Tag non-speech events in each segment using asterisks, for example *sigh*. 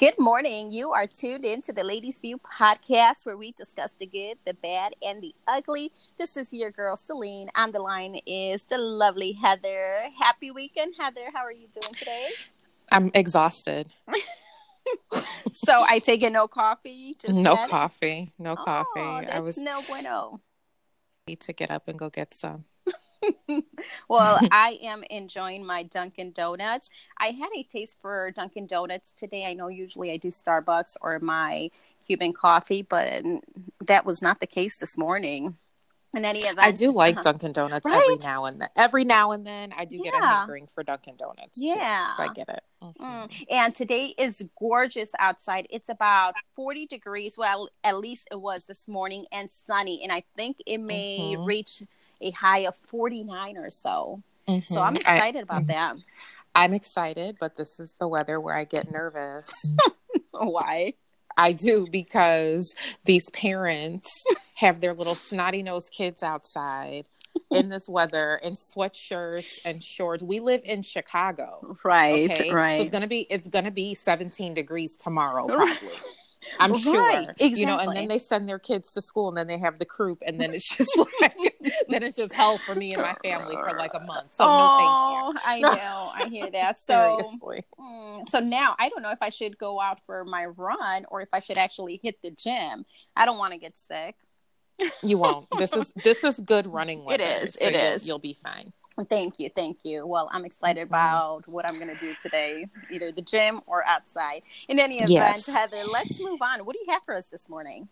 Good morning. You are tuned in to the Ladies View podcast where we discuss the good, the bad, and the ugly. This is your girl Celine. On the line is the lovely Heather. Happy weekend, Heather. How are you doing today? I'm exhausted. *laughs* so I take it no coffee. Just no coffee. No coffee. Oh, I was no bueno. Need to get up and go get some. *laughs* well, I am enjoying my Dunkin' Donuts. I had a taste for Dunkin' Donuts today. I know usually I do Starbucks or my Cuban coffee, but that was not the case this morning. In any event, I do like uh-huh. Dunkin' Donuts right? every now and then. Every now and then, I do yeah. get a hankering for Dunkin' Donuts. Yeah, too, so I get it. Mm-hmm. Mm. And today is gorgeous outside. It's about forty degrees. Well, at least it was this morning, and sunny. And I think it may mm-hmm. reach a high of 49 or so. Mm-hmm. So I'm excited I, about that. I'm excited, but this is the weather where I get nervous. *laughs* Why? I do because these parents have their little snotty nosed kids outside in this weather in sweatshirts and shorts. We live in Chicago. Right. Okay? Right. So it's gonna be it's gonna be 17 degrees tomorrow, *laughs* probably. I'm right, sure. Exactly. You know, and then they send their kids to school and then they have the croup and then it's just *laughs* like then it's just hell for me and my family for like a month. So oh, no thank you. I know. I hear *laughs* that. So Seriously. Mm, so now I don't know if I should go out for my run or if I should actually hit the gym. I don't want to get sick. You won't. This is this is good running *laughs* weather. It is. So it you'll, is. You'll be fine. Thank you, thank you. Well, I'm excited mm-hmm. about what I'm going to do today, either the gym or outside. In any event, yes. Heather, let's move on. What do you have for us this morning?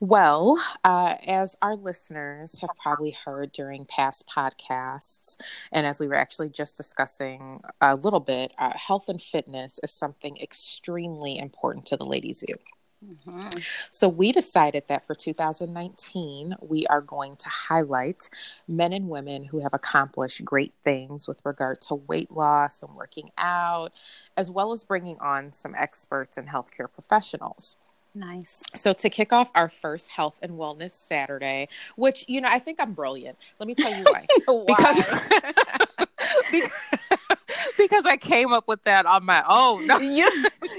Well, uh, as our listeners have probably heard during past podcasts, and as we were actually just discussing a little bit, uh, health and fitness is something extremely important to the ladies' view. Mm-hmm. So, we decided that for 2019, we are going to highlight men and women who have accomplished great things with regard to weight loss and working out, as well as bringing on some experts and healthcare professionals. Nice. So to kick off our first health and wellness Saturday, which you know I think I'm brilliant. Let me tell you why. *laughs* why? Because *laughs* *laughs* because, because I came up with that on my own. you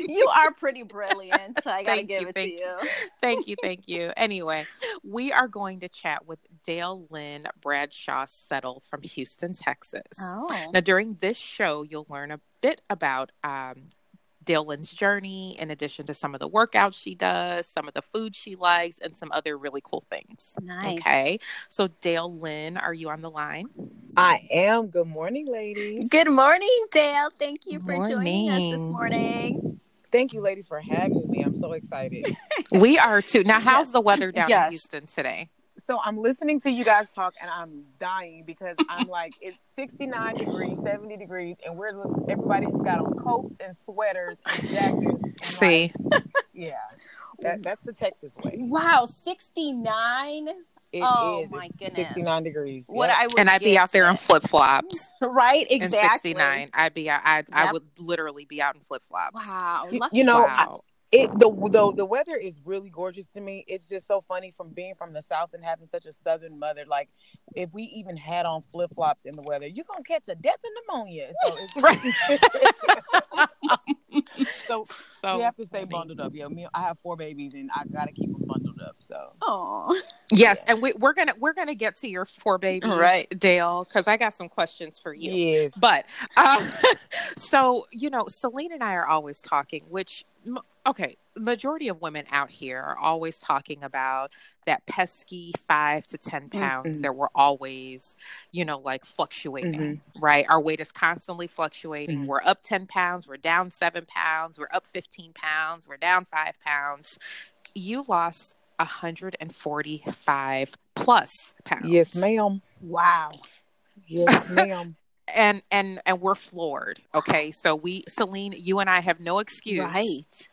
you are pretty brilliant. *laughs* I gotta give you, it to you. you. thank you, thank you. Anyway, we are going to chat with DaleLynn Bradshaw Settle from Houston, Texas. Oh. Now, during this show, you'll learn a bit about um, DaleLynn's journey, in addition to some of the workouts she does, some of the food she likes, and some other really cool things. Nice. Okay. So, DaleLynn, are you on the line? I am. Good morning, ladies. Good morning, Dale. Thank you for morning. joining us this morning. Thank you, ladies, for having me. I'm so excited. *laughs* we are too. Now, how's yes. the weather down yes. in Houston today? So I'm listening to you guys talk and I'm dying because I'm like, it's 69 degrees, 70 degrees, and we're everybody's got on coats and sweaters and jackets. See, like, yeah, that, that's the Texas way. Wow, 69. It oh is. my goodness, 69 degrees. What. I would and I'd be out there in flip flops, *laughs* right? Exactly. In 69, I'd be out. I, yep. I would literally be out in flip flops. Wow, you know, wow it the, the the weather is really gorgeous to me. It's just so funny from being from the south and having such a southern mother. Like, if we even had on flip flops in the weather, you're gonna catch a death of pneumonia. So, *laughs* right. *laughs* *laughs* so, so we have to stay funny. bundled up. Yeah, me, I have four babies and I gotta keep them bundled up. So, oh, yes, yeah. and we, are gonna we're gonna get to your four babies, right, Dale, because I got some questions for you. Yes, but um, *laughs* so you know, Celine and I are always talking, which okay, majority of women out here are always talking about that pesky five to 10 pounds mm-hmm. that we're always, you know, like fluctuating, mm-hmm. right? Our weight is constantly fluctuating. Mm-hmm. We're up 10 pounds, we're down seven pounds, we're up 15 pounds, we're down five pounds. You lost 145 plus pounds. Yes, ma'am. Wow. Yes, *laughs* ma'am and and and we're floored okay so we celine you and i have no excuse right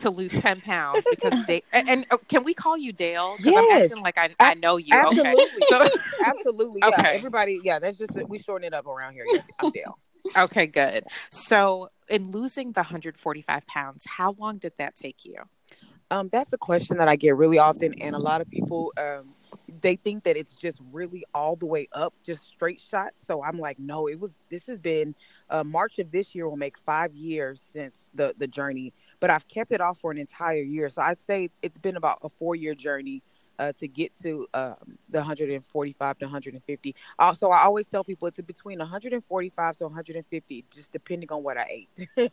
to lose 10 *laughs* pounds because Dale, and, and oh, can we call you Dale? Because yes. I'm acting like I, I know you. Absolutely. Okay. *laughs* So, *laughs* absolutely. Yeah. Okay. Everybody, yeah, that's just, we shorten it up around here. Yeah, I'm Dale. Okay, good. So, in losing the 145 pounds, how long did that take you? Um, that's a question that I get really often, and a lot of people um, they think that it's just really all the way up, just straight shot. So I'm like, no, it was. This has been uh, March of this year will make five years since the the journey, but I've kept it off for an entire year. So I'd say it's been about a four year journey uh, to get to um, the 145 to 150. Also, I always tell people it's between 145 to 150, just depending on what I ate. *laughs*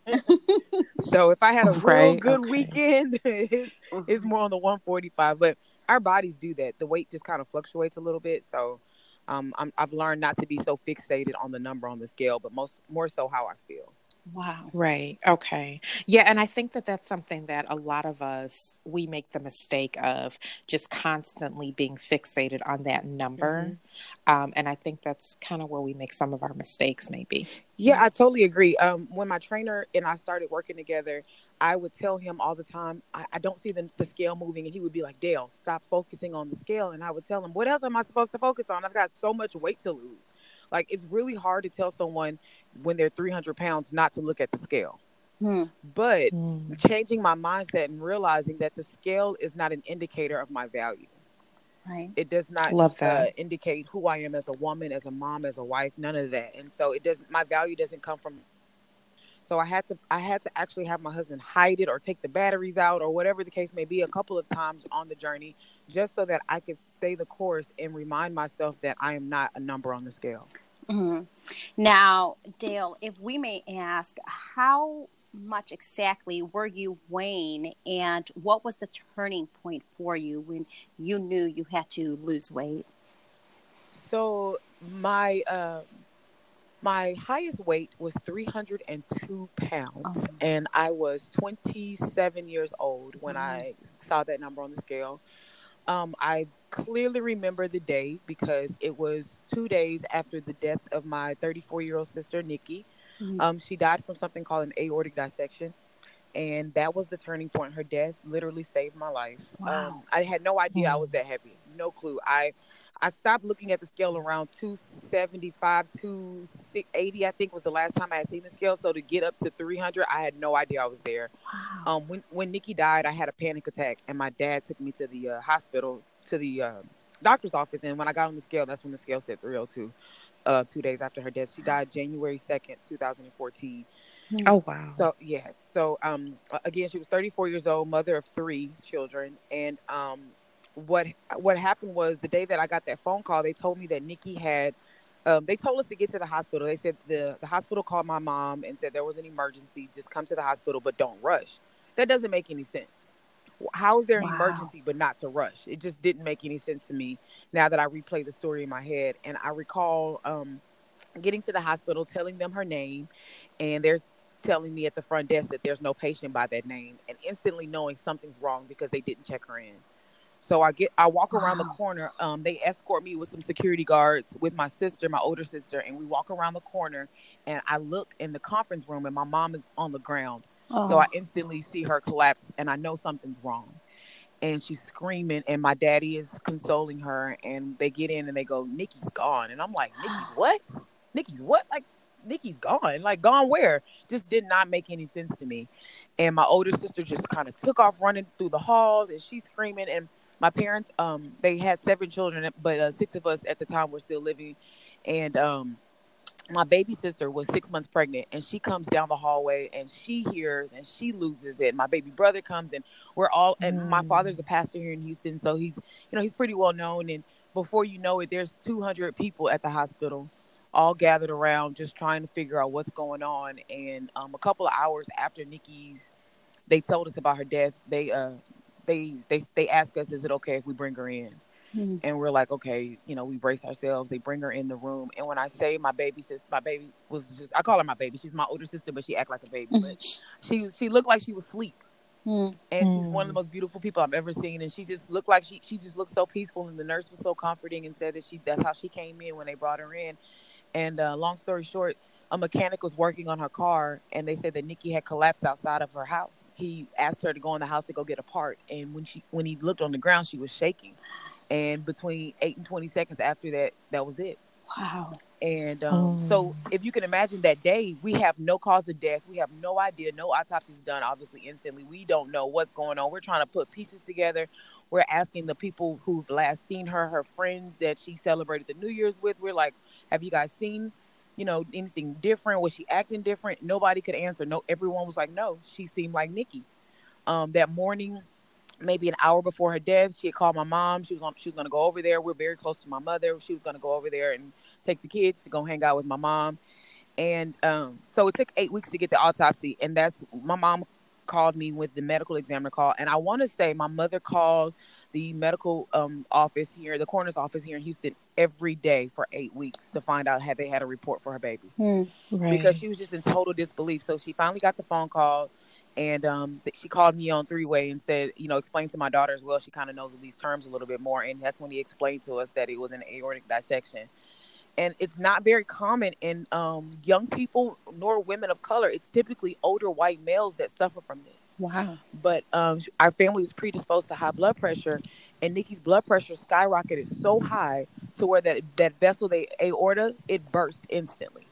so if I had a real right, good okay. weekend, *laughs* it's mm-hmm. more on the 145. But our bodies do that. The weight just kind of fluctuates a little bit. So um, i have learned not to be so fixated on the number on the scale, but most more so how I feel. Wow. Right. Okay. Yeah. And I think that that's something that a lot of us, we make the mistake of just constantly being fixated on that number. Mm-hmm. Um, and I think that's kind of where we make some of our mistakes, maybe. Yeah, I totally agree. Um, when my trainer and I started working together, I would tell him all the time, I, I don't see the, the scale moving. And he would be like, Dale, stop focusing on the scale. And I would tell him, what else am I supposed to focus on? I've got so much weight to lose. Like, it's really hard to tell someone when they're 300 pounds not to look at the scale. Hmm. But hmm. changing my mindset and realizing that the scale is not an indicator of my value. Right. It does not Love that. Uh, indicate who I am as a woman, as a mom, as a wife, none of that. And so it doesn't my value doesn't come from so I had to I had to actually have my husband hide it or take the batteries out or whatever the case may be a couple of times on the journey just so that I could stay the course and remind myself that I am not a number on the scale. Mm-hmm. Now, Dale, if we may ask, how much exactly were you weighing, and what was the turning point for you when you knew you had to lose weight? So my uh, my highest weight was 302 pounds, oh. and I was 27 years old when mm-hmm. I saw that number on the scale. Um, I clearly remember the day because it was two days after the death of my 34 year old sister, Nikki. Mm-hmm. Um, she died from something called an aortic dissection. And that was the turning point. Her death literally saved my life. Wow. Um, I had no idea mm-hmm. I was that heavy. No clue. I I stopped looking at the scale around 275, 280, I think was the last time I had seen the scale. So to get up to 300, I had no idea I was there. Wow. Um, when, when Nikki died, I had a panic attack and my dad took me to the uh, hospital, to the uh, doctor's office. And when I got on the scale, that's when the scale said 302, uh, two days after her death. She died January 2nd, 2014. Oh wow! So yes, so um, again, she was 34 years old, mother of three children, and um, what what happened was the day that I got that phone call, they told me that Nikki had. Um, they told us to get to the hospital. They said the the hospital called my mom and said there was an emergency. Just come to the hospital, but don't rush. That doesn't make any sense. How is there an wow. emergency but not to rush? It just didn't make any sense to me. Now that I replay the story in my head, and I recall um, getting to the hospital, telling them her name, and they're telling me at the front desk that there's no patient by that name, and instantly knowing something's wrong because they didn't check her in. So I get, I walk around the corner. Um, they escort me with some security guards with my sister, my older sister, and we walk around the corner. And I look in the conference room, and my mom is on the ground. Oh. So I instantly see her collapse, and I know something's wrong. And she's screaming, and my daddy is consoling her. And they get in and they go, "Nikki's gone." And I'm like, "Nikki's what? Nikki's what? Like Nikki's gone. Like gone where? Just did not make any sense to me. And my older sister just kind of took off running through the halls and she's screaming. And my parents, um, they had seven children, but uh, six of us at the time were still living. And um, my baby sister was six months pregnant and she comes down the hallway and she hears and she loses it. My baby brother comes and we're all and mm. my father's a pastor here in Houston, so he's you know, he's pretty well known and before you know it, there's 200 people at the hospital all gathered around just trying to figure out what's going on. And um, a couple of hours after Nikki's, they told us about her death. They uh, they they they asked us, "Is it okay if we bring her in?" Mm-hmm. And we're like, okay, you know, we brace ourselves. They bring her in the room, and when I say my baby sis, my baby was just—I call her my baby. She's my older sister, but she act like a baby. Mm-hmm. But she she looked like she was asleep, mm-hmm. and she's one of the most beautiful people I've ever seen. And she just looked like she she just looked so peaceful, and the nurse was so comforting and said that she that's how she came in when they brought her in. And uh, long story short, a mechanic was working on her car, and they said that Nikki had collapsed outside of her house. He asked her to go in the house to go get a part, and when she when he looked on the ground, she was shaking. And between eight and twenty seconds after that, that was it. Wow. And um, oh. so, if you can imagine that day, we have no cause of death. We have no idea. No autopsies done, obviously, instantly. We don't know what's going on. We're trying to put pieces together. we're asking the people who've last seen her, her friends that she celebrated the New Year's with. We're like, have you guys seen, you know, anything different? Was she acting different? Nobody could answer. No, everyone was like, no, she seemed like Nikki. Um, that morning, maybe an hour before her death, she had called my mom. She was on. She was going to go over there. We're very close to my mother. She was going to go over there and take the kids to go hang out with my mom. And um, so it took eight weeks to get the autopsy, and that's my mom called me with the medical examiner call. And I want to say my mother called the medical um, office here, the coroner's office here in Houston, every day for eight weeks to find out had they had a report for her baby Hmm. Right. because she was just in total disbelief. So she finally got the phone call, and um, she called me on three way and said, you know, explain to my daughter as well. She kind of knows these terms a little bit more, and that's when he explained to us that it was an aortic dissection. And it's not very common in um, young people nor women of color. It's typically older white males that suffer from this Wow. but um, our family was predisposed to high blood pressure, and Nikki's blood pressure skyrocketed so high to where that that vessel, the aorta, it burst instantly.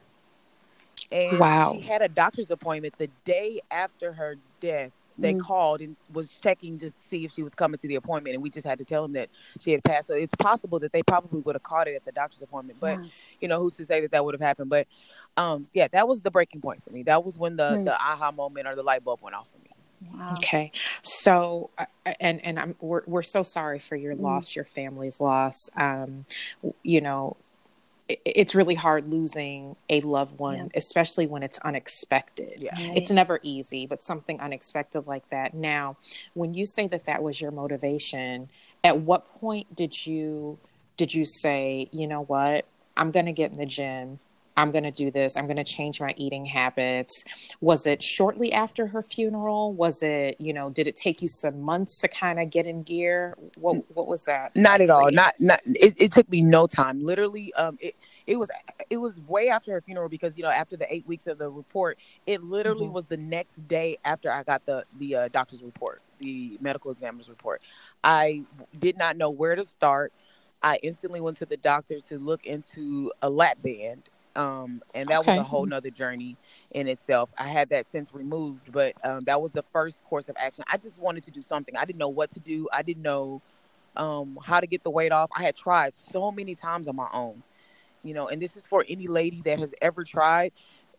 And Wow. she had a doctor's appointment the day after her death. They Mm. called and was checking to see if she was coming to the appointment, and we just had to tell them that she had passed. So it's possible that they probably would have caught it at the doctor's appointment, but Yes. you know who's to say that that would have happened. But um, yeah, that was the breaking point for me. That was when the Hmm. the aha moment or the light bulb went off for me. Wow. Okay, so uh, and and I'm we're we're so sorry for your Mm. loss, your family's loss. Um, you know, it, it's really hard losing a loved one, Yeah. especially when it's unexpected. Yeah. Right. It's never easy, but something unexpected like that. Now, when you say that that was your motivation, at what point did you did you say, you know what, I'm going to get in the gym. I'm going to do this. I'm going to change my eating habits. Was it shortly after her funeral? Was it, you know, did it take you some months to kind of get in gear? What what was that? not at all you? not not it, it took me no time literally um it it was it was way after her funeral because you know after the eight weeks of the report it literally Mhm. was the next day after i got the the uh, doctor's report the medical examiner's report i did not know where to start i instantly went to the doctor to look into a lap band um and that was a whole nother journey in itself. I had that since removed but um that was the first course of action. I just wanted to do something. I didn't know what to do. I didn't know um, how to get the weight off. I had tried so many times on my own, you know, and this is for any lady that has ever tried.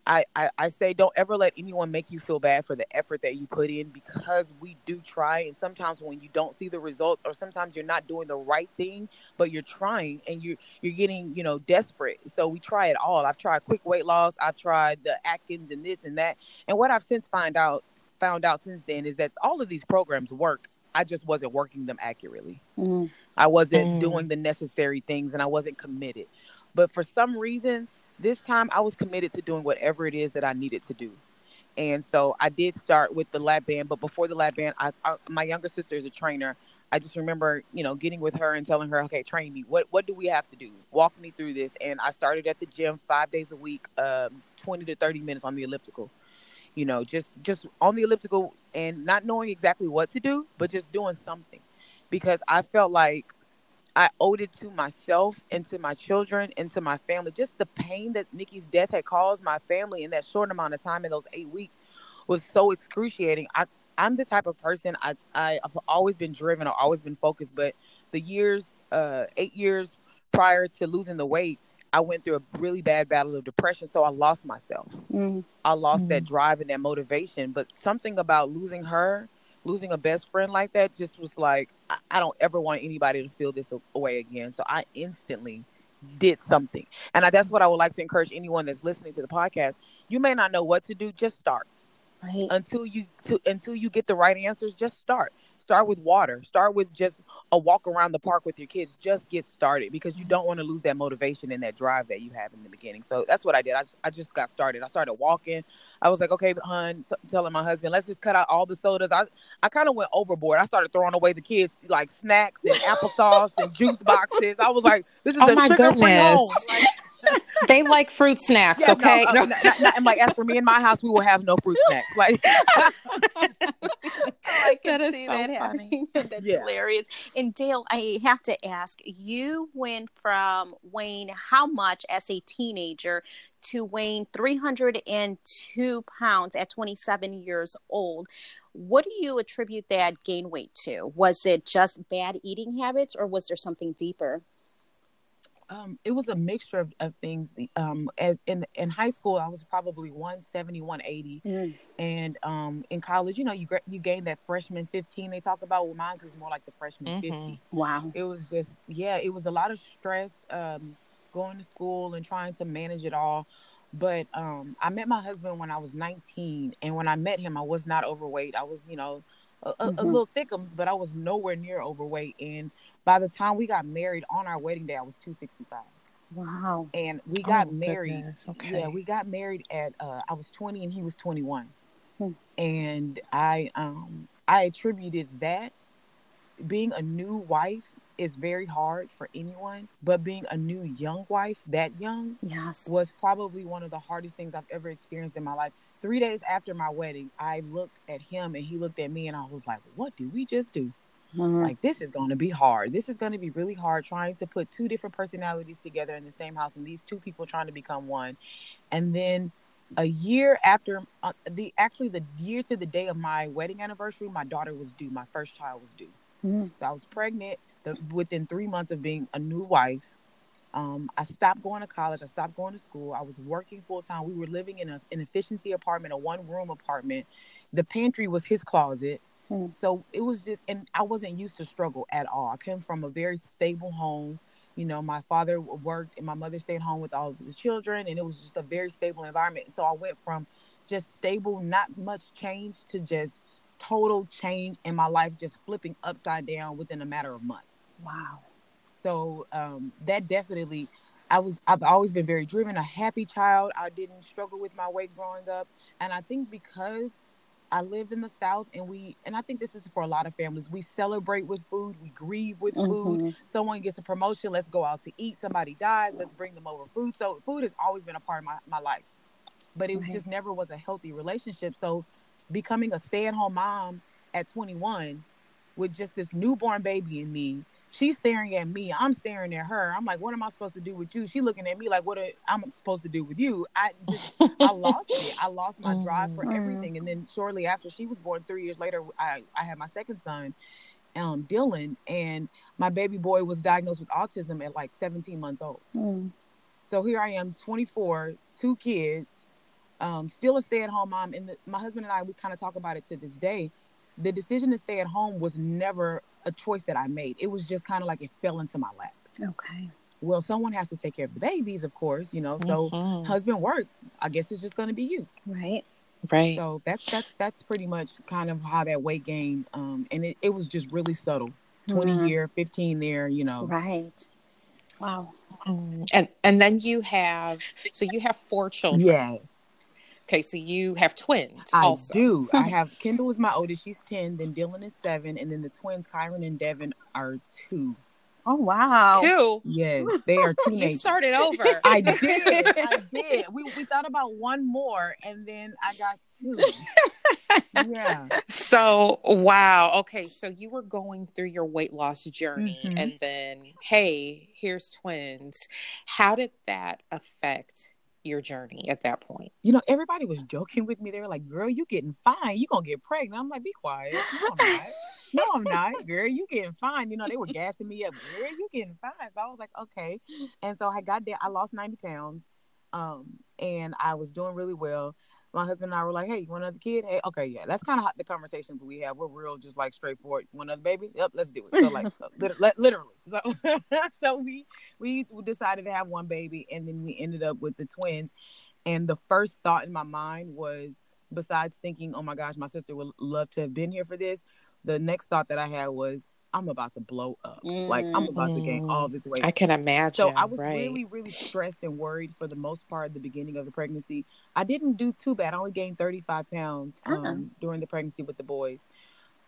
I, I, I say don't ever let anyone make you feel bad for the effort that you put in because we do try and sometimes when you don't see the results or sometimes you're not doing the right thing but you're trying and you're you're getting you know desperate so we try it all i've tried quick weight loss i've tried the atkins and this and that and what i've since find out found out since then is that all of these programs work i just wasn't working them accurately Mm. I wasn't Mm. doing the necessary things and I wasn't committed. But for some reason, this time I was committed to doing whatever it is that I needed to do. And so I did start with the lap band, but before the lap band, I, I my younger sister is a trainer. I just remember, you know, getting with her and telling her, "Okay, train me. What what do we have to do? Walk me through this." And I started at the gym 5 days a week, um 20 to 30 minutes on the elliptical. You know, just just on the elliptical and not knowing exactly what to do, but just doing something because I felt like I owed it to myself and to my children and to my family. Just the pain that Nikki's death had caused my family in that short amount of time in those eight weeks was so excruciating. I I'm the type of person I, I I've always been driven, I've always been focused, but the years, uh, eight years prior to losing the weight, I went through a really bad battle of depression. So I lost myself. Mm. I lost Mm. that drive and that motivation. But something about losing her, losing a best friend like that, just was like, I, I don't ever want anybody to feel this way again. So I instantly did something. And I, that's what I would like to encourage anyone that's listening to the podcast. You may not know what to do, just start Right. until you to, until you get the right answers just start start with water. Start with just a walk around the park with your kids. Just get started because you don't want to lose that motivation and that drive that you have in the beginning. So that's what i did. I, I just got started. I started walking. I was like okay hun t- telling my husband let's just cut out all the sodas. I, I kind of went overboard. I started throwing away the kids like snacks and applesauce and juice boxes. I was like this is Oh a my goodness. home. Like, *laughs* They like fruit snacks, yeah, okay? no, uh, not- not- not- I'm like, as for me in my house, we will have no fruit snacks. Like, *laughs* I like can That is see so that funny. happening. *laughs* That's Yeah. hilarious. And Dale, I have to ask, you went from weighing how much as a teenager to weighing 302 pounds at 27 years old. What do you attribute that gain weight to? Was it just bad eating habits or was there something deeper? Um, it was a mixture of, of things. The- Um, as in in high school, I was probably 170, 180, and um, in college, you know, you gra- you gain that freshman 15 they talk about. Well, mine was more like the freshman Mhm. 50. Wow. It was just yeah, it was a lot of stress um, going to school and trying to manage it all. But um, I met my husband when I was 19, and when I met him, I was not overweight. I was, you know, a, a, a little thickums, but I was nowhere near overweight. And by the time we got married on our wedding day, I was 265. Wow. And we got Oh, married. goodness, Okay. Yeah, we got married at uh, I was 20 and he was 21. Hmm. And I um I attributed that being a new wife is very hard for anyone, but being a new young wife, that young, Yes. was probably one of the hardest things I've ever experienced in my life. Three days after my wedding, I looked at him and he looked at me and I was like, What did we just do? Mhm. Like, this is going to be hard. This is going to be really hard trying to put two different personalities together in the same house and these two people trying to become one. And then a year after uh, the actually the year to the day of my wedding anniversary, my daughter was due. My first child was due. Mhm. So I was pregnant the, within three months of being a new wife. Um, I stopped going to college. I stopped going to school. I was working full time. We were living in a, an efficiency apartment, a one room apartment. The pantry was his closet. Hmm. So it was just, and I wasn't used to struggle at all. I came from a very stable home. You know, my father worked and my mother stayed home with all the children, and it was just a very stable environment. So I went from just stable, not much change, to just total change in my life, just flipping upside down within a matter of months. Wow. So um, that definitely, I was. I've always been very driven, a happy child. I didn't struggle with my weight growing up, and I think because I live in the South, and we, and I think this is for a lot of families. We celebrate with food, we grieve with food. Mhm. Someone gets a promotion, let's go out to eat. Somebody dies, let's bring them over food. So food has always been a part of my, my life, but it Right. just never was a healthy relationship. So becoming a stay at home mom at 21 with just this newborn baby in me. She's staring at me. I'm staring at her. I'm like, what am I supposed to do with you? She looking at me like, what am I supposed to do with you? I just, I lost it. I lost my drive for Mhm. everything. And then shortly after she was born, three years later, I, I had my second son, um, Dylan, and my baby boy was diagnosed with autism at like 17 months old. Mm. So here I am, 24, two kids, um, still a stay-at-home mom. And the, my husband and I, we kind of talk about it to this day. The decision to stay at home was never a choice that I made. It was just kind of like it fell into my lap. Okay. Well, someone has to take care of the babies, of course, you know. So Mhm. husband works. I guess it's just going to be you. Right. right. So that's that's that's pretty much kind of how that weight gain. Um, and it, it was just really subtle. 20 Mhm. here, 15 there, you know. Right. Wow. Mm. And and then you have so you have four children. Yeah, Okay, so you have twins. I also. do. I *laughs* have Kendall is my oldest. She's 10. Then Dylan is seven. And then the twins, Kyron and Devin, are two. Oh wow. Two. Yes, *laughs* they are You teenagers. started over. I did. I *laughs* did. We, we thought about one more, and then I got two. yeah. So, wow. Okay, so you were going through your weight loss journey, Mhm. and then, hey, here's twins. How did that affect your journey at that point? You know, everybody was joking with me. They were like, girl, you getting fine. You going to get pregnant. I'm like, be quiet. No, I'm not. No, I'm not. *laughs* Girl, you getting fine. You know, they were gassing me up. Girl, you getting fine. So I was like, okay. And so I got there. I lost 90 pounds. Um, and I was doing really well. My husband and I were like, hey, you want another kid? Hey, okay, yeah. That's kind of hot the conversations we have. We're real, just like straightforward. You want another baby? Yep, let's do it. So like, so, *laughs* lit- lit- literally. So, *laughs* so we we decided to have one baby, and then we ended up with the twins. And the first thought in my mind was, besides thinking, oh my gosh, my sister would love to have been here for this, the next thought that I had was, I'm about to blow up. Like, I'm about to gain all this weight. I can imagine. So I was right? really, really stressed and worried for the most part at the beginning of the pregnancy. I didn't do too bad. I only gained 35 pounds um, Ah. during the pregnancy with the boys.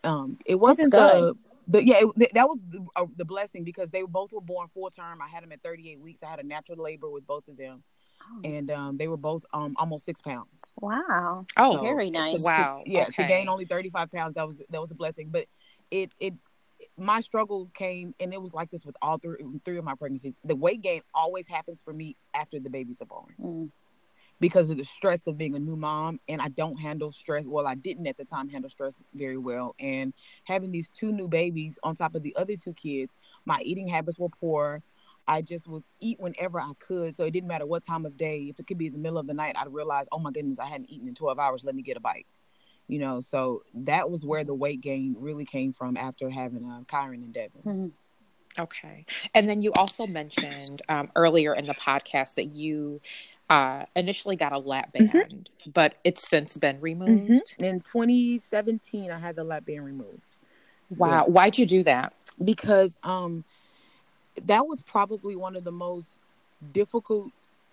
Um, it wasn't That's the, the yeah, it, that was the, uh, the blessing because they both were born full term. I had them at 38 weeks. I had a natural labor with both of them. Oh, and um, they were both um almost six pounds. wow. Oh, So, Very nice. to- Wow, yeah, to gain only thirty five pounds, that was that was a blessing. But it it my struggle came, and it was like this with all three three of my pregnancies. The weight gain always happens for me after the babies are born Mm. because of the stress of being a new mom, and I don't handle stress. Well, I didn't at the time handle stress very well, and having these two new babies on top of the other two kids, my eating habits were poor. I just would eat whenever I could. So it didn't matter what time of day. If it could be the middle of the night, I'd realize, oh my goodness, I hadn't eaten in 12 hours. Let me get a bite. You know, so that was where the weight gain really came from after having uh, Kyron and Devin. Mhm. Okay. And then you also mentioned um, earlier in the podcast that you uh, initially got a lap Mhm. band, but it's since been removed. In 2017, I had the lap band removed. Wow. Yes. Why'd you do that? because um that was probably one of the most difficult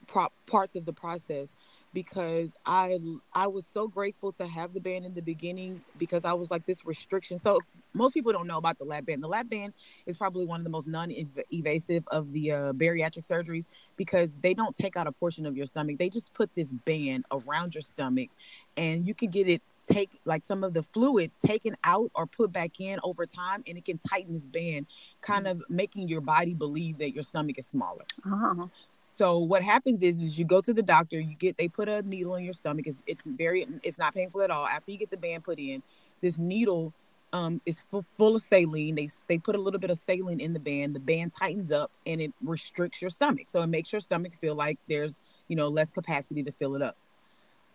pro- parts of the process because I I was so grateful to have the band in the beginning because I was like this restriction. So most people don't know about the lap band. The lap band is probably one of the most non-invasive of the uh, bariatric surgeries because they don't take out a portion of your stomach. They just put this band around your stomach, and you can get it take like some of the fluid taken out or put back in over time, and it can tighten this band, kind of making your body believe that your stomach is smaller. Oh. So what happens is, is you go to the doctor, you get they put a needle in your stomach. It's it's very it's not painful at all. After you get the band put in, this needle um is full, full of saline. They they put a little bit of saline in the band. The band tightens up and it restricts your stomach. So it makes your stomach feel like there's you know less capacity to fill it up.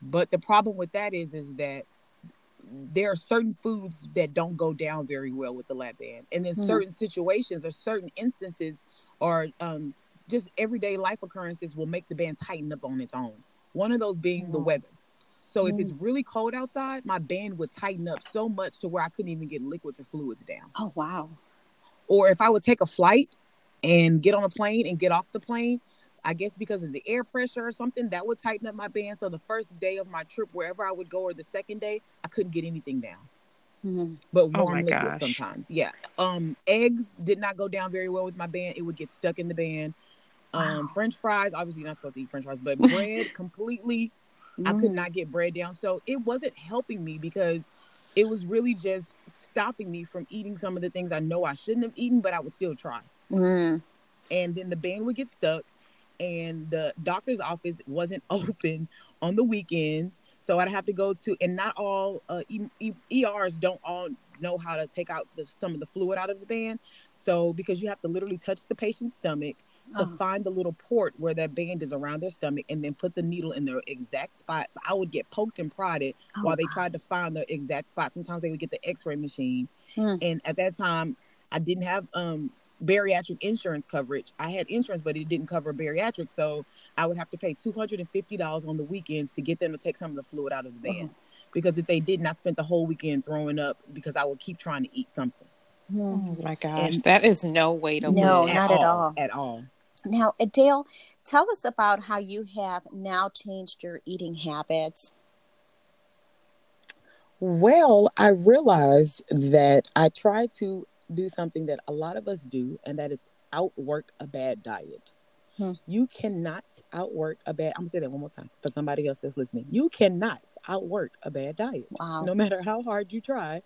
But the problem with that is is that there are certain foods that don't go down very well with the lap band, and then Mhm. certain situations or certain instances or um, just everyday life occurrences will make the band tighten up on its own. One of those being the Mm. weather. So if Mm. it's really cold outside, my band would tighten up so much to where I couldn't even get liquids or fluids down. Oh wow. Or if I would take a flight and get on a plane and get off the plane, I guess because of the air pressure or something, that would tighten up my band. So the first day of my trip, wherever I would go, or the second day, I couldn't get anything down. Mhm. But Oh warm my liquid gosh. sometimes. Yeah. Um, eggs did not go down very well with my band. It would get stuck in the band. Um, Wow. French fries, obviously you're not supposed to eat French fries, but *laughs* bread completely I could Mm. not get bread down. So it wasn't helping me because it was really just stopping me from eating some of the things I know I shouldn't have eaten, but I would still try. Mm. And then the band would get stuck, and the doctor's office wasn't *laughs* open on the weekends. So I'd have to go to, and not all uh, e- E- ERs don't all know how to take out the, some of the fluid out of the band. So because you have to literally touch the patient's stomach to Oh. find the little port where that band is around their stomach and then put the needle in their exact spots. I would get poked and prodded Oh, while they wow. tried to find the exact spot. Sometimes they would get the x-ray machine. Hmm. And at that time, I didn't have um, bariatric insurance coverage. I had insurance, but it didn't cover bariatric. So I would have to pay $250 on the weekends to get them to take some of the fluid out of the band. Because if they didn't, I spent the whole weekend throwing up because I would keep trying to eat something. Mm. Oh my gosh. And- that is no way to No, live. not at all. At all. Now, Adele, tell us about how you have now changed your eating habits. Well, I realized that I tried to do something that a lot of us do, and that is outwork a bad diet. Hmm. You cannot outwork a bad. I'm gonna say that one more time for somebody else that's listening. You cannot outwork a bad diet. Wow. No matter how hard you try,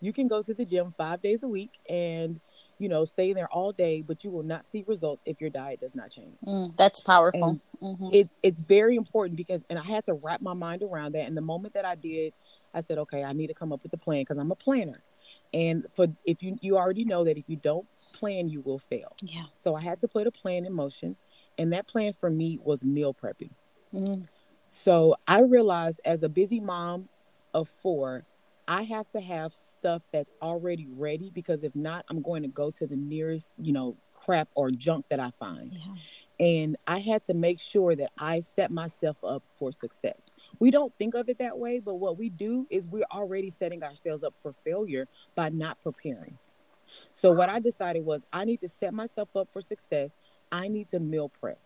you can go to the gym five days a week and you know stay there all day, but you will not see results if your diet does not change Mm, that's powerful. Mhm. it's it's very important because and I had to wrap my mind around that. And the moment that I did, I said, okay, I need to come up with a plan because I'm a planner. And for if you you already know that if you don't plan, you will fail. Yeah. So I had to put a plan in motion, and that plan for me was meal prepping. Mm. So I realized as a busy mom of four, I have to have stuff that's already ready because if not, I'm going to go to the nearest, you know, crap or junk that I find Yeah. and I had to make sure that I set myself up for success. We don't think of it that way, but what we do is we're already setting ourselves up for failure by not preparing. So what I decided was I need to set myself up for success. I need to meal prep.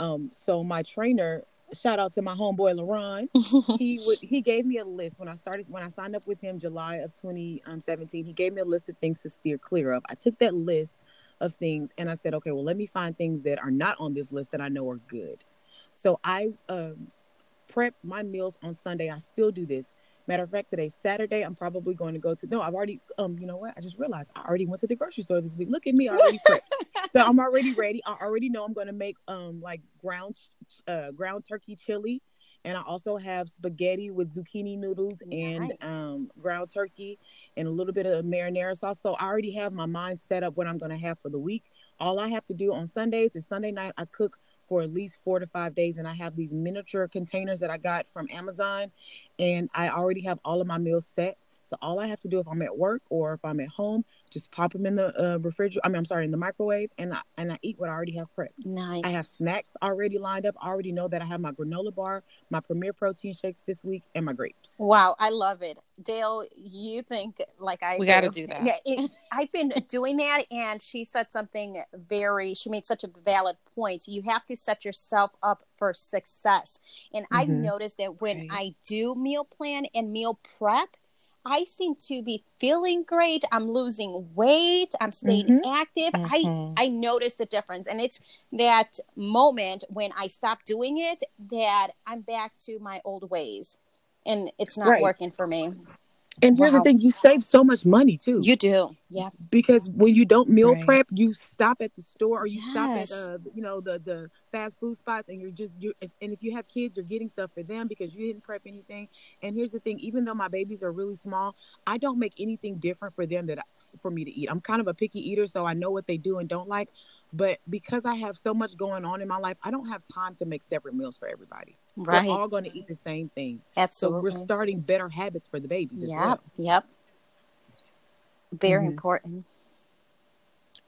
Um, so my trainer, shout out to my homeboy Laron, *laughs* he would he gave me a list when I started when I signed up with him July of 2017. He gave me a list of things to steer clear of. I took that list of things and I said, okay, well let me find things that are not on this list that I know are good. So I um, prep my meals on Sunday. I still do this. Matter of fact, today Saturday, I'm probably going to go to. No, I've already. Um, you know what? I just realized I already went to the grocery store this week. Look at me, I already prepped. *laughs* so I'm already ready. I already know I'm going to make um like ground uh ground turkey chili, and I also have spaghetti with zucchini noodles and um ground turkey and a little bit of marinara sauce. So I already have my mind set up what I'm going to have for the week. All I have to do on Sundays is Sunday night I cook for at least four to five days, and I have these miniature containers that I got from Amazon, and I already have all of my meals set. So all I have to do if I'm at work or if I'm at home, just pop them in the uh, refrigerator. I mean, I'm sorry, in the microwave, and I and I eat what I already have prepped. Nice. I have snacks already lined up. I already know that I have my granola bar, my Premier Protein shakes this week, and my grapes. Wow, I love it. Dale, you think like I We gotta do that. Yeah, it, *laughs* I've been doing that and she said something very she made such a valid point. You have to set yourself up for success. And I've Mhm. noticed that when Right. I do meal plan and meal prep, I seem to be feeling great. I'm losing weight. I'm staying Mhm. active. Mhm. I I notice the difference, and it's that moment when I stop doing it that I'm back to my old ways, and it's not Right. working for me. And here's Wow. the thing: you save so much money too. You do, yeah, because when you don't meal Right. prep, you stop at the store or you stop at Yes. uh, you know the the fast food spots, and you're just you. And if you have kids, you're getting stuff for them because you didn't prep anything. And here's the thing: even though my babies are really small, I don't make anything different for them that I, for me to eat. I'm kind of a picky eater, so I know what they do and don't like. But because I have so much going on in my life, I don't have time to make separate meals for everybody. right, We're all going to eat the same thing. So absolutely, we're starting better habits for the babies yep, well. yep. Very Mhm. important.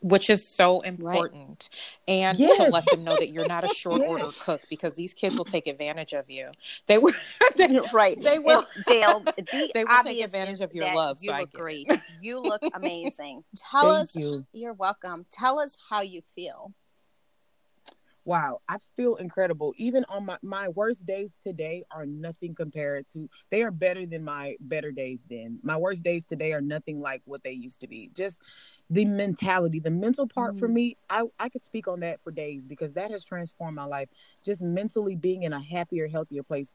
Which is so important and to let them know that you're not a *laughs* short order cook because these kids will take advantage of you they will *laughs* they, right. they will And Dale, *laughs* the They will take advantage of your love, You so I look get great. You look amazing. Tell Thank us. you. You're welcome. Tell us how you feel. wow i feel incredible even on my my worst days today are nothing compared to they are better than my better days then my worst days today are nothing like what they used to be just the mentality the mental part for Mm. me i i could speak on that for days because that has transformed my life just mentally being in a happier healthier place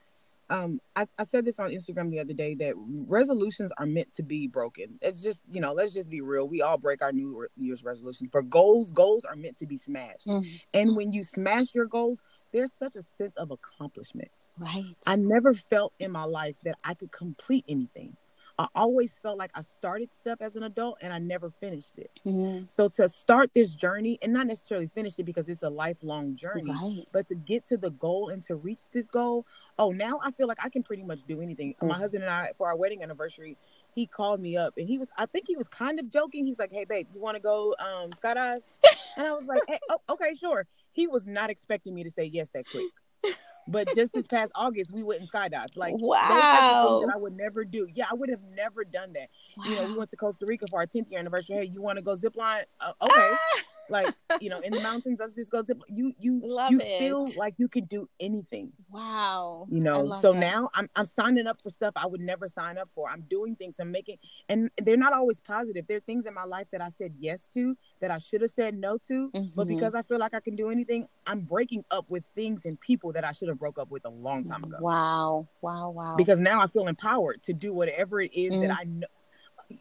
um I, I said this on instagram the other day that resolutions are meant to be broken it's just you know let's just be real we all break our new year's resolutions but goals goals are meant to be smashed and when you smash your goals, there's such a sense of accomplishment. Right. I never felt in my life that I could complete anything. I always felt like I started stuff as an adult and I never finished it. Mhm. So to start this journey and not necessarily finish it because it's a lifelong journey, Right. but to get to the goal and to reach this goal, oh, now I feel like I can pretty much do anything. My Mhm. husband and I, for our wedding anniversary, he called me up and he was, I think he was kind of joking. He's like, "Hey, babe, you want to go um, skydive?" *laughs* And I was like, hey, oh, "Okay, sure." He was not expecting me to say yes that quick. But just this past August, we went and skydived. Like those types of Wow. that I would never do. Yeah, I would have never done that. You know, we went to Costa Rica for our 10th year anniversary. Hey, you want to go zip line? Uh, okay. Ah, like, you know, in the mountains, let's just go zip. You you Love you it. feel like you can do anything. wow. You know. So that. now I'm I'm signing up for stuff I would never sign up for. I'm doing things. I'm making, and they're not always positive. There are things in my life that I said yes to that I should have said no to. But Mhm. because I feel like I can do anything, I'm breaking up with things and people that I should have broke up with a long time ago. Wow. Wow. Wow. Because now I feel empowered to do whatever it is that Mm. I know.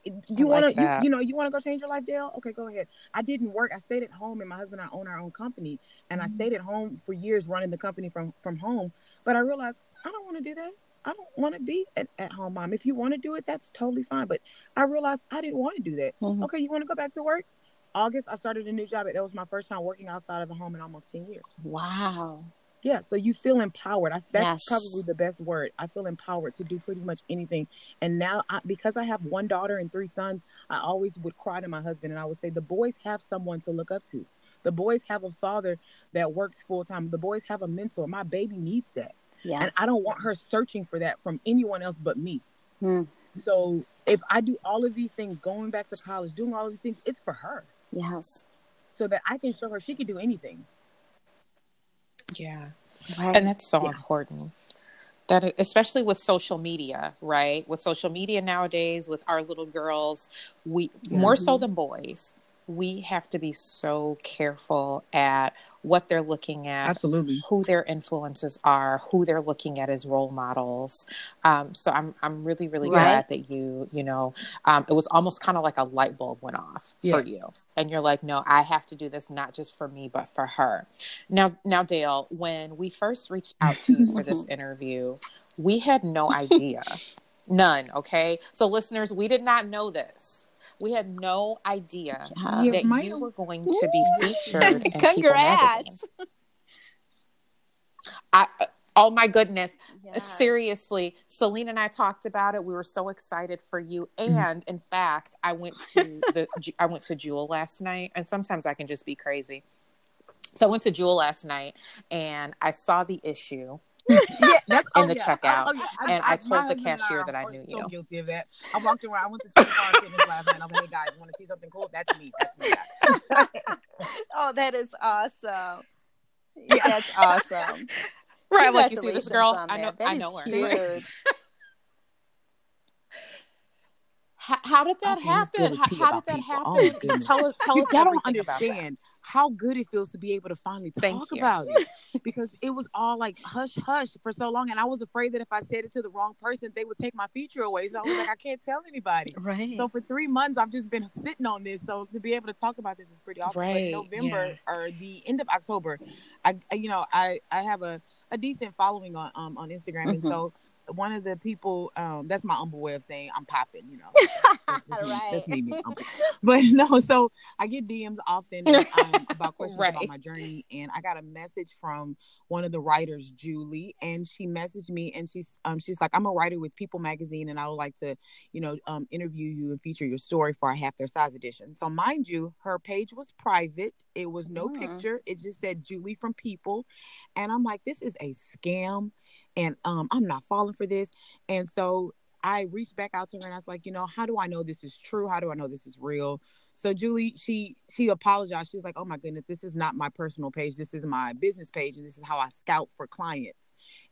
You I want like to, you, you know, you want to go change your life, Dale? Okay, go ahead. I didn't work. I stayed at home, and my husband and I own our own company, and I Mm. stayed at home for years running the company from from home. But I realized I don't want to do that. I don't want to be at, at home mom. If you want to do it, that's totally fine. But I realized I didn't want to do that. Mhm. Okay, you want to go back to work? August, I started a new job. That was my first time working outside of the home in almost ten years. Wow. Yeah, so you feel empowered. I, that's Yes. probably the best word. I feel empowered to do pretty much anything. And now, I, because I have one daughter and three sons, I always would cry to my husband and I would say, The boys have someone to look up to. The boys have a father that works full time. The boys have a mentor. My baby needs that. Yes. And I don't want her searching for that from anyone else but me. Hmm. So if I do all of these things, going back to college, doing all of these things, it's for her Yes. so that I can show her she can do anything. Yeah. Right. and that's so Yeah. important. That especially with social media right? With social media nowadays with our little girls we more so mm-hmm. than boys we have to be so careful at what they're looking at, Absolutely. who their influences are, who they're looking at as role models. Um, so I'm I'm really really Right. glad that you you know um, it was almost kind of like a light bulb went off for you, and you're like, no, I have to do this not just for me but for her. Now now Dale, when we first reached out to you for this *laughs* interview, we had no idea, *laughs* none. Okay, so listeners, we did not know this. We had no idea Yeah. Yeah, that my- you were going to be featured *laughs* in People Magazine. Congrats. I, oh my goodness. Yes. Seriously, Celine and I talked about it. We were so excited for you. Mm-hmm. And in fact, I went to the *laughs* I went to Jewel last night, and sometimes I can just be crazy. So I went to Jewel last night and I saw the issue. Yeah, that's, in oh, the yeah. checkout, Oh, yeah. and I told the cashier are that I knew you. so you. guilty of that. I walked around. I went to 24 Hour Fitness last night. and I was like, "Hey guys, want to see something cool? That's me. That's me." *laughs* Oh, that is awesome. Yeah. *laughs* That's awesome. Right, like you see this girl? I know that. That I is know her. Huge. How, how did that I'm happen? How, how did that people. Oh, happen? goodness. tell us tell us y'all don't everything about that. understand how good it feels to be able to finally talk about it *laughs* because it was all like hush hush for so long, and I was afraid that if I said it to the wrong person, they would take my feature away. So I was like, I can't tell anybody. Right. So for three months, I've just been sitting on this. So to be able to talk about this is pretty awesome. Right, But November or the end of October, I, you know I I have a, a decent following on um on Instagram, and Mhm. so one of the people um that's my humble way of saying I'm popping. You know, *laughs* that's, that's me, that's me humble. *laughs* But no, so I get DMs often *laughs* um, about questions Right. about my journey, and I got a message from one of the writers, Julie, and she messaged me, and she's um she's like, I'm a writer with People Magazine, and I would like to, you know, um interview you and feature your story for our half their size edition. So mind you, her page was private; it was no Mm. picture. It just said Julie from People, and I'm like, this is a scam, and um I'm not falling for this, and so. I reached back out to her and I was like, you know, how do I know this is true? How do I know this is real? So Julie, she she apologized. She was like, "Oh my goodness, this is not my personal page. This is my business page, and this is how I scout for clients."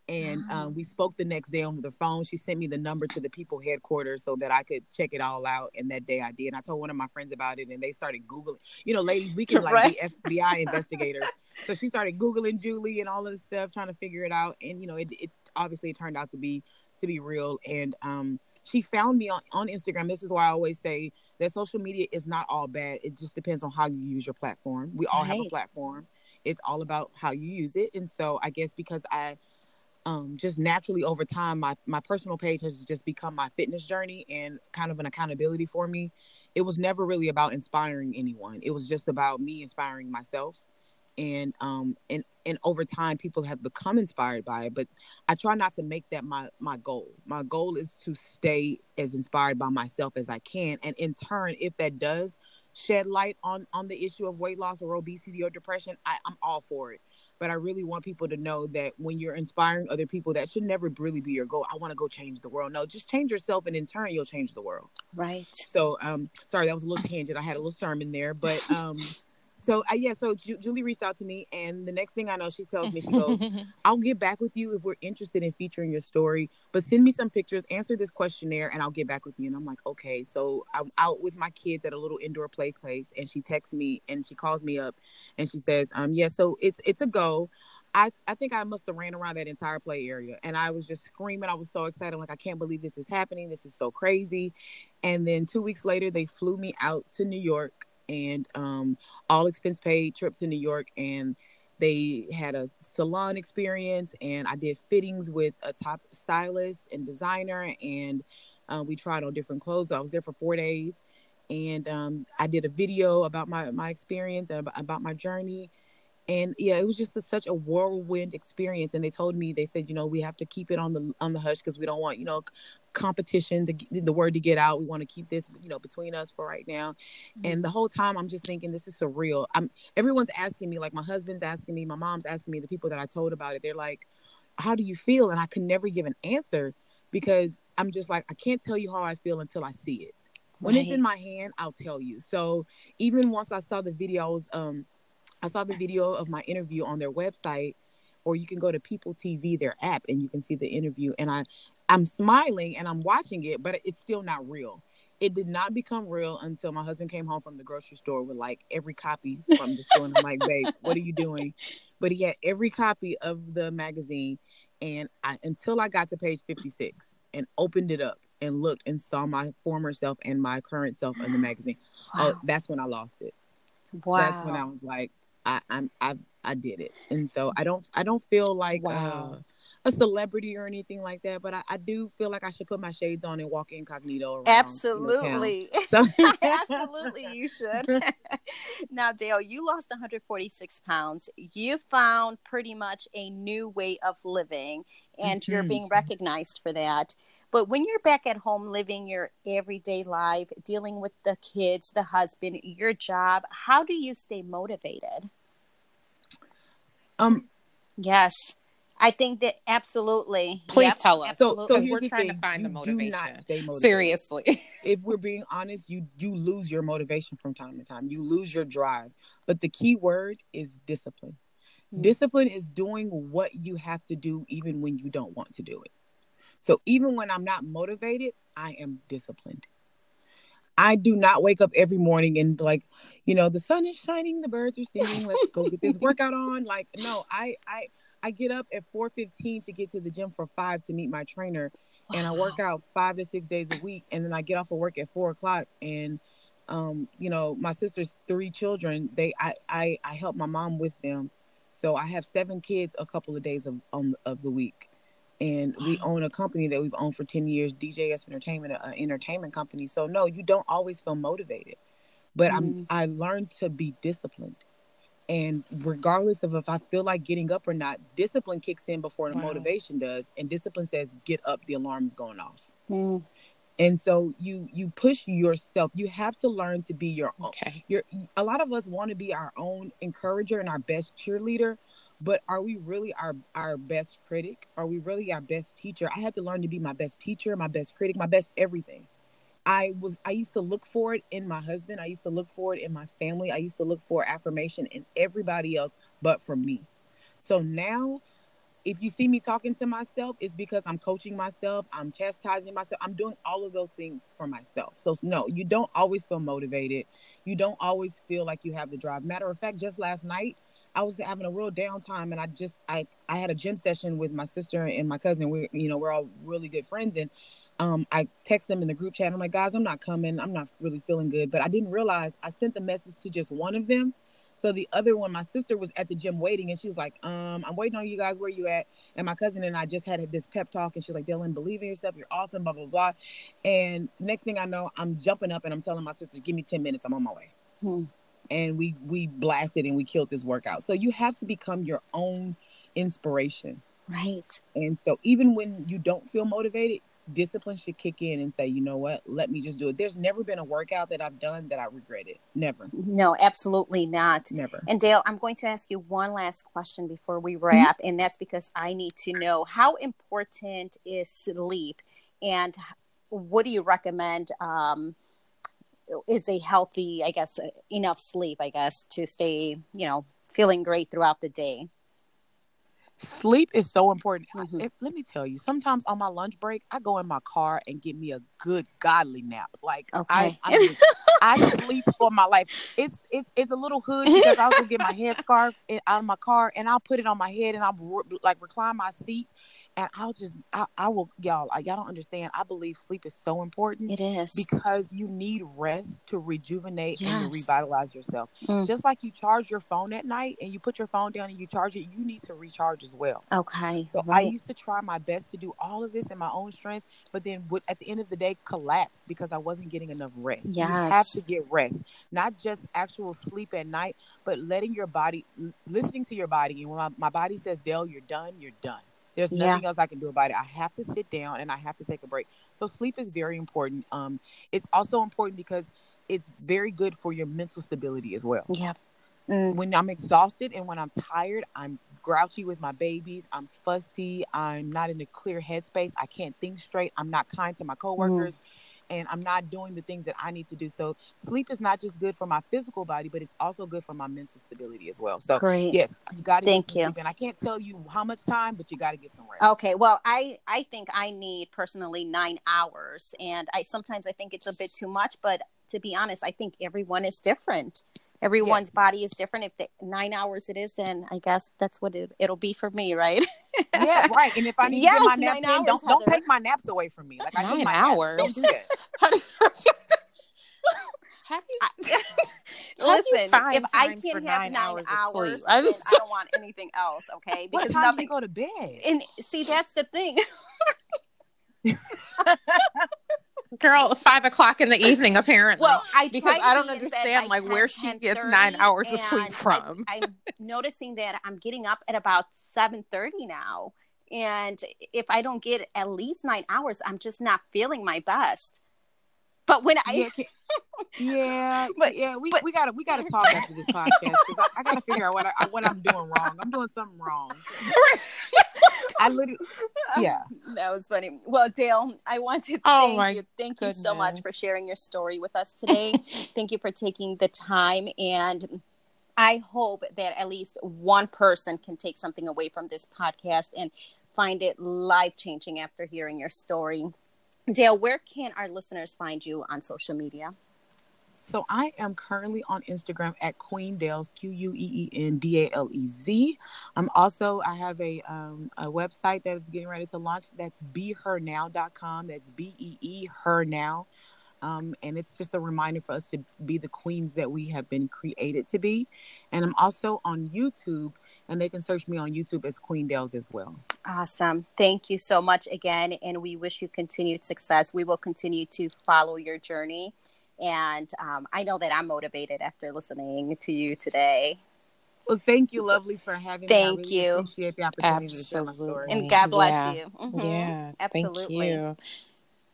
And um, we spoke the next day on the phone. She sent me the number to the people headquarters so that I could check it all out. And that day I did. And I told one of my friends about it, and they started googling. You know, ladies, we *laughs* can like Right. be FBI investigators. So she started googling Julie and all of this stuff, trying to figure it out. And you know, it, it obviously turned out to be to be real. And um, she found me on, on Instagram. This is why I always say that social media is not all bad. It just depends on how you use your platform. We all have a platform. It's all about how you use it. And so I guess because I um just naturally over time my my personal page has just become my fitness journey and kind of an accountability for me. It was never really about inspiring anyone. It was just about me inspiring myself. And um and and over time people have become inspired by it, but I try not to make that my my goal. My goal is to stay as inspired by myself as I can, and in turn, if that does shed light on on the issue of weight loss or obesity or depression, I, I'm all for it. But I really want people to know that when you're inspiring other people, that should never really be your goal. I want to go change the world. No, just change yourself, and in turn, you'll change the world. Right. So, um, sorry, that was a little tangent. I had a little sermon there, but um, so uh, yeah, so Ju- Julie reached out to me, and the next thing I know, she tells me, she goes, *laughs* I'll get back with you if we're interested in featuring your story, but send me some pictures, answer this questionnaire, and I'll get back with you. And I'm like, okay. So I'm out with my kids at a little indoor play place, and she texts me and she calls me up and she says, um, yeah, so it's it's a go. I, I think I must have ran around that entire play area and I was just screaming. I was so excited. I'm like, I can't believe this is happening. This is so crazy. And then two weeks later, they flew me out to New York and um, all expense paid trip to New York. And they had a salon experience and I did fittings with a top stylist and designer. And uh, we tried on different clothes. So I was there for four days. And um, I did a video about my, my experience and about, about my journey and yeah it was just a, such a whirlwind experience. And they told me they said you know we have to keep it on the on the hush because we don't want you know competition to the word to get out. We want to keep this you know between us for right now. And the whole time i'm just thinking this is surreal. I'm everyone's asking me like my husband's asking me my mom's asking me the people that i told about it. They're like how do you feel? And i could never give an answer because i'm just like i can't tell you how i feel until i see it. When it's in my hand i'll tell you. So even once i saw the videos um I saw the video of my interview on their website, or you can go to People TV, their app, and you can see the interview. And I, I'm smiling and I'm watching it, but it's still not real. it did not become real until my husband came home from the grocery store with like every copy from the store. And I'm like, babe, what are you doing? But he had every copy of the magazine. And I until I got to page 56 and opened it up and looked and saw my former self and my current self in the *gasps* magazine. Oh, wow. Oh, that's when I lost it. Wow. That's when I was like, I, I'm I I did it. And so I don't I don't feel like wow. uh a celebrity or anything like that, but I, I, do feel like I should put my shades on and walk incognito. Around, Absolutely. You know, *laughs* so. *laughs* Absolutely, you should. *laughs* now, Dale, you lost 146 pounds. You found pretty much a new way of living, and mm-hmm. you're being recognized for that. But when you're back at home living your everyday life, dealing with the kids, the husband, your job, how do you stay motivated? Um, yes. I think that absolutely. Please yep, tell us. So, so we're trying thing. to find you the motivation. Seriously. *laughs* if we're being honest, you you lose your motivation from time to time. You lose your drive. But the key word is discipline. Mm-hmm. Discipline is doing what you have to do even when you don't want to do it. So even when I'm not motivated, I am disciplined. I do not wake up every morning and like, you know, the sun is shining, the birds are singing, let's go get this *laughs* workout on. Like, no, I I I get up at 4:15 to get to the gym for five to meet my trainer, wow. and I work out five to six days a week, and then I get off of work at four o'clock. And um, you know, my sister's three children. They I I, I help my mom with them, so I have seven kids a couple of days of um, of the week. And we own a company that we've owned for 10 years, DJS Entertainment, an entertainment company. So no, you don't always feel motivated. But mm. I'm I learned to be disciplined and regardless of if I feel like getting up or not, discipline kicks in before the wow. motivation does. And discipline says, get up, the alarm is going off. Mm. And so you you push yourself. You have to learn to be your own. Okay. You're, a lot of us want to be our own encourager and our best cheerleader, but are we really our our best critic? Are we really our best teacher? I had to learn to be my best teacher, my best critic, my best everything. I was I used to look for it in my husband. I used to look for it in my family. I used to look for affirmation in everybody else but from me. So now if you see me talking to myself, it's because I'm coaching myself, I'm chastising myself, I'm doing all of those things for myself. So no, you don't always feel motivated. You don't always feel like you have the drive. Matter of fact, just last night I was having a real downtime and I just I I had a gym session with my sister and my cousin. We you know, we're all really good friends and um, I text them in the group chat. I'm like, guys, I'm not coming. I'm not really feeling good. But I didn't realize I sent the message to just one of them. So the other one, my sister was at the gym waiting, and she's like, um, I'm waiting on you guys. Where you at? And my cousin and I just had this pep talk, and she's like, DaleLynn, believe in yourself. You're awesome. Blah blah blah. And next thing I know, I'm jumping up and I'm telling my sister, give me 10 minutes. I'm on my way. Hmm. And we we blasted and we killed this workout. So you have to become your own inspiration. Right. And so even when you don't feel motivated, discipline should kick in and say, you know what, let me just do it. There's never been a workout that I've done that I regretted. Never. No, absolutely not. Never. And Dale, I'm going to ask you one last question before we wrap, mm-hmm. and that's because I need to know how important is sleep and what do you recommend? Um, is a healthy, I guess, enough sleep, I guess, to stay, you know, feeling great throughout the day? Sleep is so important. Mm-hmm. I, let me tell you, sometimes on my lunch break, I go in my car and get me a good godly nap. Like okay. I, I, *laughs* I sleep for my life. It's it, it's a little hood because I'll go get my head headscarf out of my car and I'll put it on my head and I'll like recline my seat and I'll just I, I will y'all y'all don't understand. I believe sleep is so important. It is because you need rest to rejuvenate yes. and to revitalize yourself. Mm. Just like you charge your phone at night and you put your phone down and you charge it, you need to recharge as well. Okay. So right. I used to try my best to do all of this in my own strength, but then would at the end of the day collapse because I wasn't getting enough rest. Yes. You have to get rest, not just actual sleep at night, but letting your body, listening to your body. And when my, my body says, Dale, you're done, you're done there's nothing yeah. else I can do about it. I have to sit down and I have to take a break. So sleep is very important. Um, it's also important because it's very good for your mental stability as well. Yeah. Mm. When I'm exhausted and when I'm tired, I'm grouchy with my babies. I'm fussy. I'm not in a clear headspace. I can't think straight. I'm not kind to my coworkers. Mm. And I'm not doing the things that I need to do. So sleep is not just good for my physical body, but it's also good for my mental stability as well. So Great. yes, you got to Thank you. Sleep. And I can't tell you how much time, but you got to get some rest. Okay, well, I I think I need personally nine hours, and I sometimes I think it's a bit too much. But to be honest, I think everyone is different. Everyone's Yes. body is different. If the, nine hours it is, then I guess that's what it, it'll be for me, right? yeah, *laughs* right. And if I need Yes, to get my nine naps in, hours, don't don't take my naps away from me. Like I Nine need my naps. hours? Don't *laughs* do that. have you I, *laughs* How do you listen, if I can't have nine nine hours hours, of sleep? I then just- I don't want anything else. Okay, What because time do nothing. you go to bed? And see, that's the thing. Girl five o'clock in the evening apparently Well, I Because I don't be understand, by like, where she gets nine hours of sleep from. I, am noticing that I'm getting up at about seven thirty now, and if I don't get at least nine hours, I'm just not feeling my best. But when I yeah, yeah, *laughs* But- yeah, we, but- we gotta we gotta talk after this *laughs* podcast because I, I gotta figure out what I, what I'm doing wrong. I'm doing something wrong. *laughs* *laughs* I literally, yeah. that was funny. Well, Dale, I want to Oh, thank my you. Thank you so much for sharing your story with us today. *laughs* thank you for taking the time and I hope that at least one person can take something away from this podcast and find it life changing after hearing your story. Dale, where can our listeners find you on social media? So I am currently on Instagram at Queen Dalez Q U E E N D A L E Z. I'm also I have a um, a website that is getting ready to launch. That's behernow.com. That's B E E her now. Um, and it's just a reminder for us to be the queens that we have been created to be. And I'm also on YouTube, and they can search me on YouTube as Queen Dalez as well. Awesome. Thank you so much again. And we wish you continued success. We will continue to follow your journey. And um, I know that I'm motivated after listening to you today. Well, thank you, lovelies, for having Thank me. I really you. appreciate the opportunity to share my story. And God bless Yeah. you. Mhm. yeah absolutely. thank you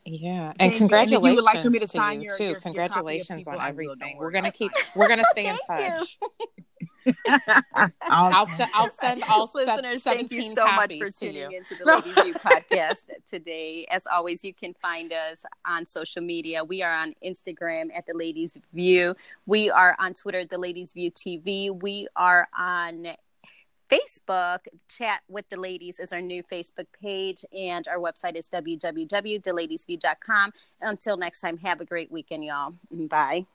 yeah Thank and you. And if you congratulations would like for me to to sign you your- too your- your copy of congratulations People, on I will. Don't everything we're gonna keep we're gonna stay in *laughs* touch *laughs* I'll, se- I'll send all *laughs* Listeners, thank you so much for tuning you. into the Ladies View *laughs* podcast today. As always, you can find us on social media. We are on Instagram at the Ladies View. We are on Twitter, the Ladies View TV. We are on Facebook. Chat with the Ladies is our new Facebook page, and our website is www.theladiesview.com. Until next time, have a great weekend, y'all. Bye.